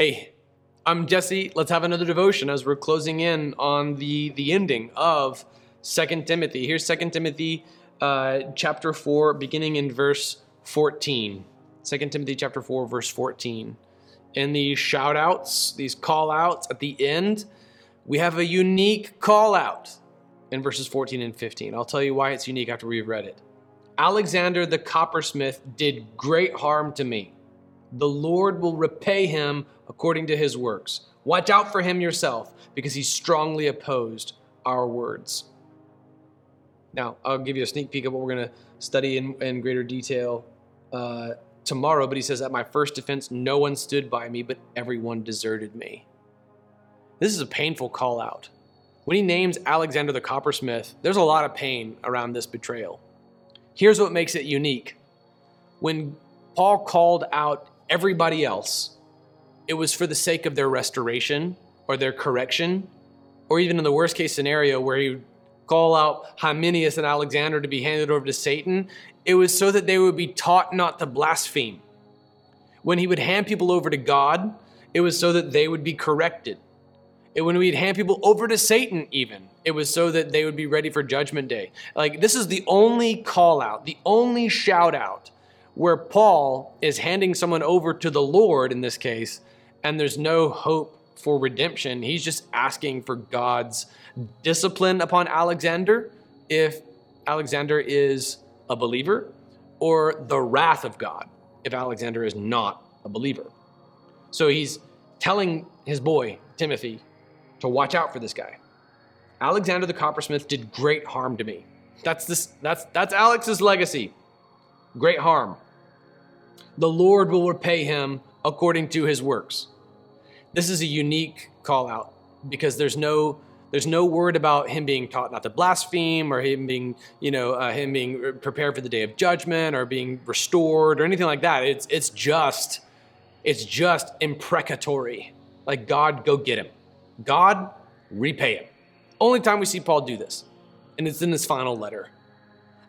Hey, I'm Jesse. Let's have another devotion as we're closing in on the the ending of Second Timothy. Here's Second Timothy uh, chapter 4, beginning in verse 14. 2 Timothy chapter 4, verse 14. In these shout outs, these call outs at the end, we have a unique call out in verses 14 and 15. I'll tell you why it's unique after we've read it. Alexander the coppersmith did great harm to me. The Lord will repay him according to his works. Watch out for him yourself, because he strongly opposed our words. Now, I'll give you a sneak peek of what we're going to study in, in greater detail uh, tomorrow, but he says, At my first defense, no one stood by me, but everyone deserted me. This is a painful call out. When he names Alexander the coppersmith, there's a lot of pain around this betrayal. Here's what makes it unique. When Paul called out everybody else, it was for the sake of their restoration or their correction, or even in the worst case scenario where he would call out Hymenaeus and Alexander to be handed over to Satan, it was so that they would be taught not to blaspheme. When he would hand people over to God, it was so that they would be corrected. And when we'd hand people over to Satan, even, it was so that they would be ready for judgment day. Like, this is the only call out, the only shout out where Paul is handing someone over to the Lord in this case, and there's no hope for redemption. He's just asking for God's discipline upon Alexander if Alexander is a believer, or the wrath of God if Alexander is not a believer. So he's telling his boy, Timothy, to watch out for this guy. Alexander the coppersmith did great harm to me. That's this that's that's Alex's legacy. Great harm. The Lord will repay him according to his works. This is a unique call out because there's no there's no word about him being taught not to blaspheme or him being you know uh, him being prepared for the day of judgment or being restored or anything like that. It's it's just it's just imprecatory. Like God, go get him. God, repay him. Only time we see Paul do this, and it's in this final letter.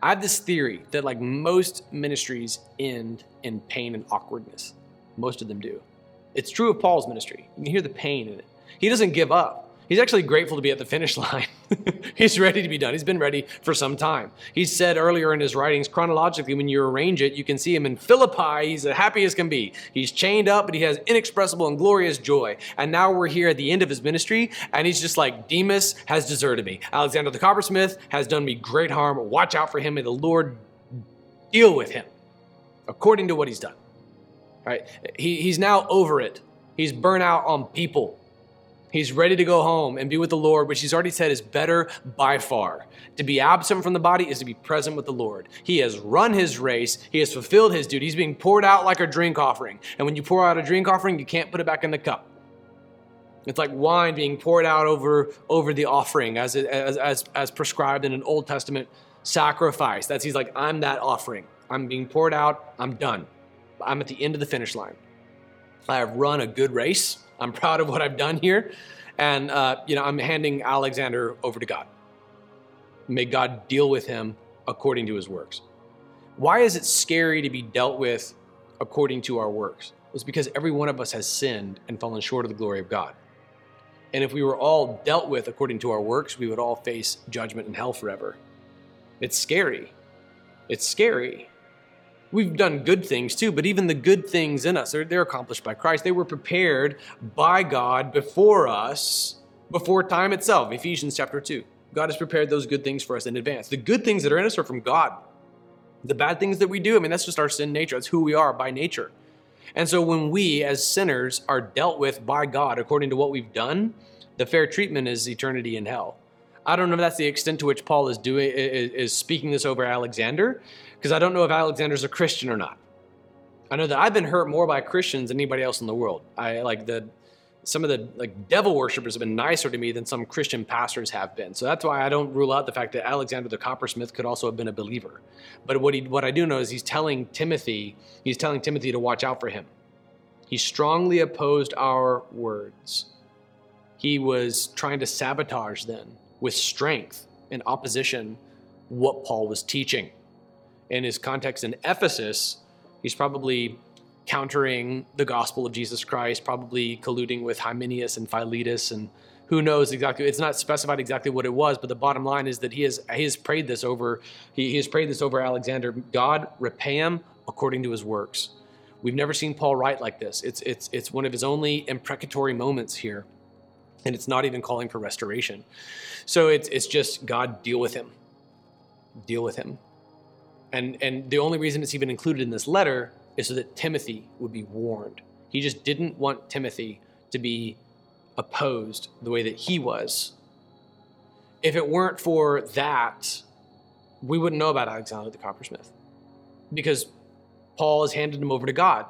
I have this theory that like most ministries end in pain and awkwardness. Most of them do. It's true of Paul's ministry. You can hear the pain in it. He doesn't give up. He's actually grateful to be at the finish line. He's ready to be done. He's been ready for some time. He said earlier in his writings, chronologically, when you arrange it, you can see him in Philippi. He's as happy as can be. He's chained up, but he has inexpressible and glorious joy. And now we're here at the end of his ministry, and he's just like, Demas has deserted me. Alexander the coppersmith has done me great harm. Watch out for him. May the Lord deal with him according to what he's done. Right? He, he's now over it. He's burnt out on people. He's ready to go home and be with the Lord, which he's already said is better by far. To be absent from the body is to be present with the Lord. He has run his race, he has fulfilled his duty. He's being poured out like a drink offering. And when you pour out a drink offering, you can't put it back in the cup. It's like wine being poured out over, over the offering as, it, as, as, as prescribed in an Old Testament sacrifice. That's he's like, I'm that offering. I'm being poured out, I'm done. I'm at the end of the finish line. I have run a good race. I'm proud of what I've done here. And, uh, you know, I'm handing Alexander over to God. May God deal with him according to his works. Why is it scary to be dealt with according to our works? It's because every one of us has sinned and fallen short of the glory of God. And if we were all dealt with according to our works, we would all face judgment and hell forever. It's scary. It's scary we've done good things too, but even the good things in us, they're, they're accomplished by Christ. They were prepared by God before us, before time itself. Ephesians chapter 2. God has prepared those good things for us in advance. The good things that are in us are from God. The bad things that we do, I mean, that's just our sin nature. That's who we are by nature. And so when we, as sinners, are dealt with by God according to what we've done, the fair treatment is eternity in hell. I don't know if that's the extent to which Paul is doing is, is speaking this over Alexander, because I don't know if Alexander's a Christian or not. I know that I've been hurt more by Christians than anybody else in the world. I like the some of the like devil worshippers have been nicer to me than some Christian pastors have been. So that's why I don't rule out the fact that Alexander the coppersmith could also have been a believer. But what he what I do know is he's telling Timothy, he's telling Timothy to watch out for him. He strongly opposed our words. He was trying to sabotage then with strength in opposition what Paul was teaching. In his context in Ephesus, he's probably countering the gospel of Jesus Christ, probably colluding with Hymenaeus and Philetus and who knows exactly it's not specified exactly what it was but the bottom line is that he has he has prayed this over he, he has prayed this over alexander. God repay him according to his works. We've never seen paul write like this. It's it's it's one of his only imprecatory moments here and it's not even calling for restoration so it's it's just god deal with him deal with him and and the only reason it's even included in this letter is so that timothy would be warned he just didn't want timothy to be opposed the way that he was. If it weren't for that, we wouldn't know about Alexander the coppersmith because Paul has handed him over to God.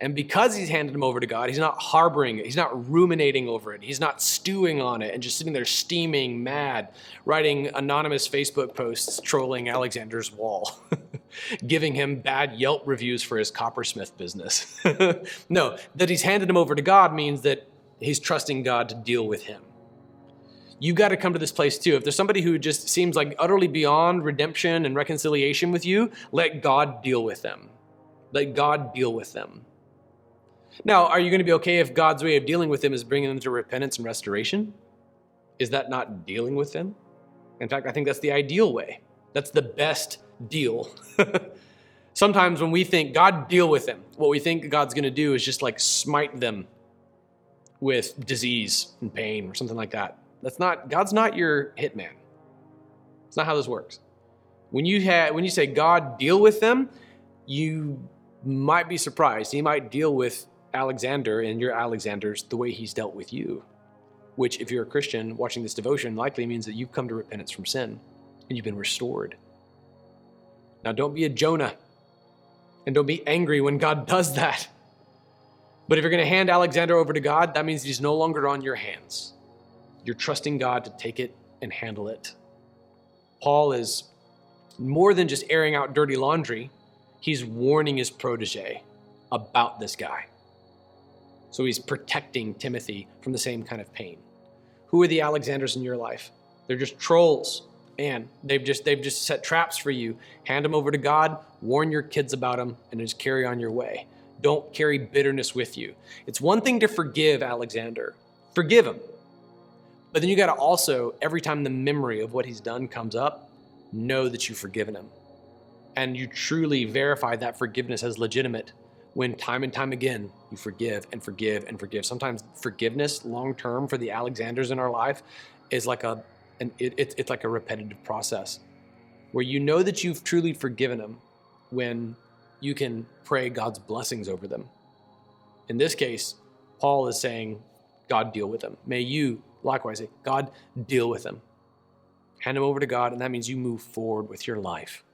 And because he's handed him over to God, he's not harboring it. He's not ruminating over it. He's not stewing on it and just sitting there steaming mad, writing anonymous Facebook posts trolling Alexander's wall, giving him bad Yelp reviews for his coppersmith business. no, that he's handed him over to God means that he's trusting God to deal with him. You've got to come to this place too. If there's somebody who just seems like utterly beyond redemption and reconciliation with you, let God deal with them. Let God deal with them. Now, are you going to be okay if God's way of dealing with them is bringing them to repentance and restoration? Is that not dealing with them? In fact, I think that's the ideal way. That's the best deal. Sometimes when we think God deal with them, what we think God's going to do is just like smite them with disease and pain or something like that. That's not God's not your hitman. It's not how this works. When you have when you say God deal with them, you might be surprised. He might deal with Alexander and your Alexanders the way he's dealt with you. Which, if you're a Christian watching this devotion, likely means that you've come to repentance from sin and you've been restored. Now, don't be a Jonah and don't be angry when God does that. But if you're going to hand Alexander over to God, that means he's no longer on your hands. You're trusting God to take it and handle it. Paul is more than just airing out dirty laundry, he's warning his protege about this guy. So he's protecting Timothy from the same kind of pain. Who are the Alexanders in your life? They're just trolls. Man, they've just they've just set traps for you. Hand them over to God, warn your kids about them, and just carry on your way. Don't carry bitterness with you. It's one thing to forgive Alexander, forgive him. But then you got to also, every time the memory of what he's done comes up, know that you've forgiven him. And you truly verify that forgiveness as legitimate when time and time again you forgive and forgive and forgive. Sometimes forgiveness long term for the Alexanders in our life is like a an, it, it, it's like a repetitive process where you know that you've truly forgiven them when you can pray God's blessings over them. In this case, Paul is saying, God deal with them. May you likewise say, God deal with them. Hand them over to God, and that means you move forward with your life.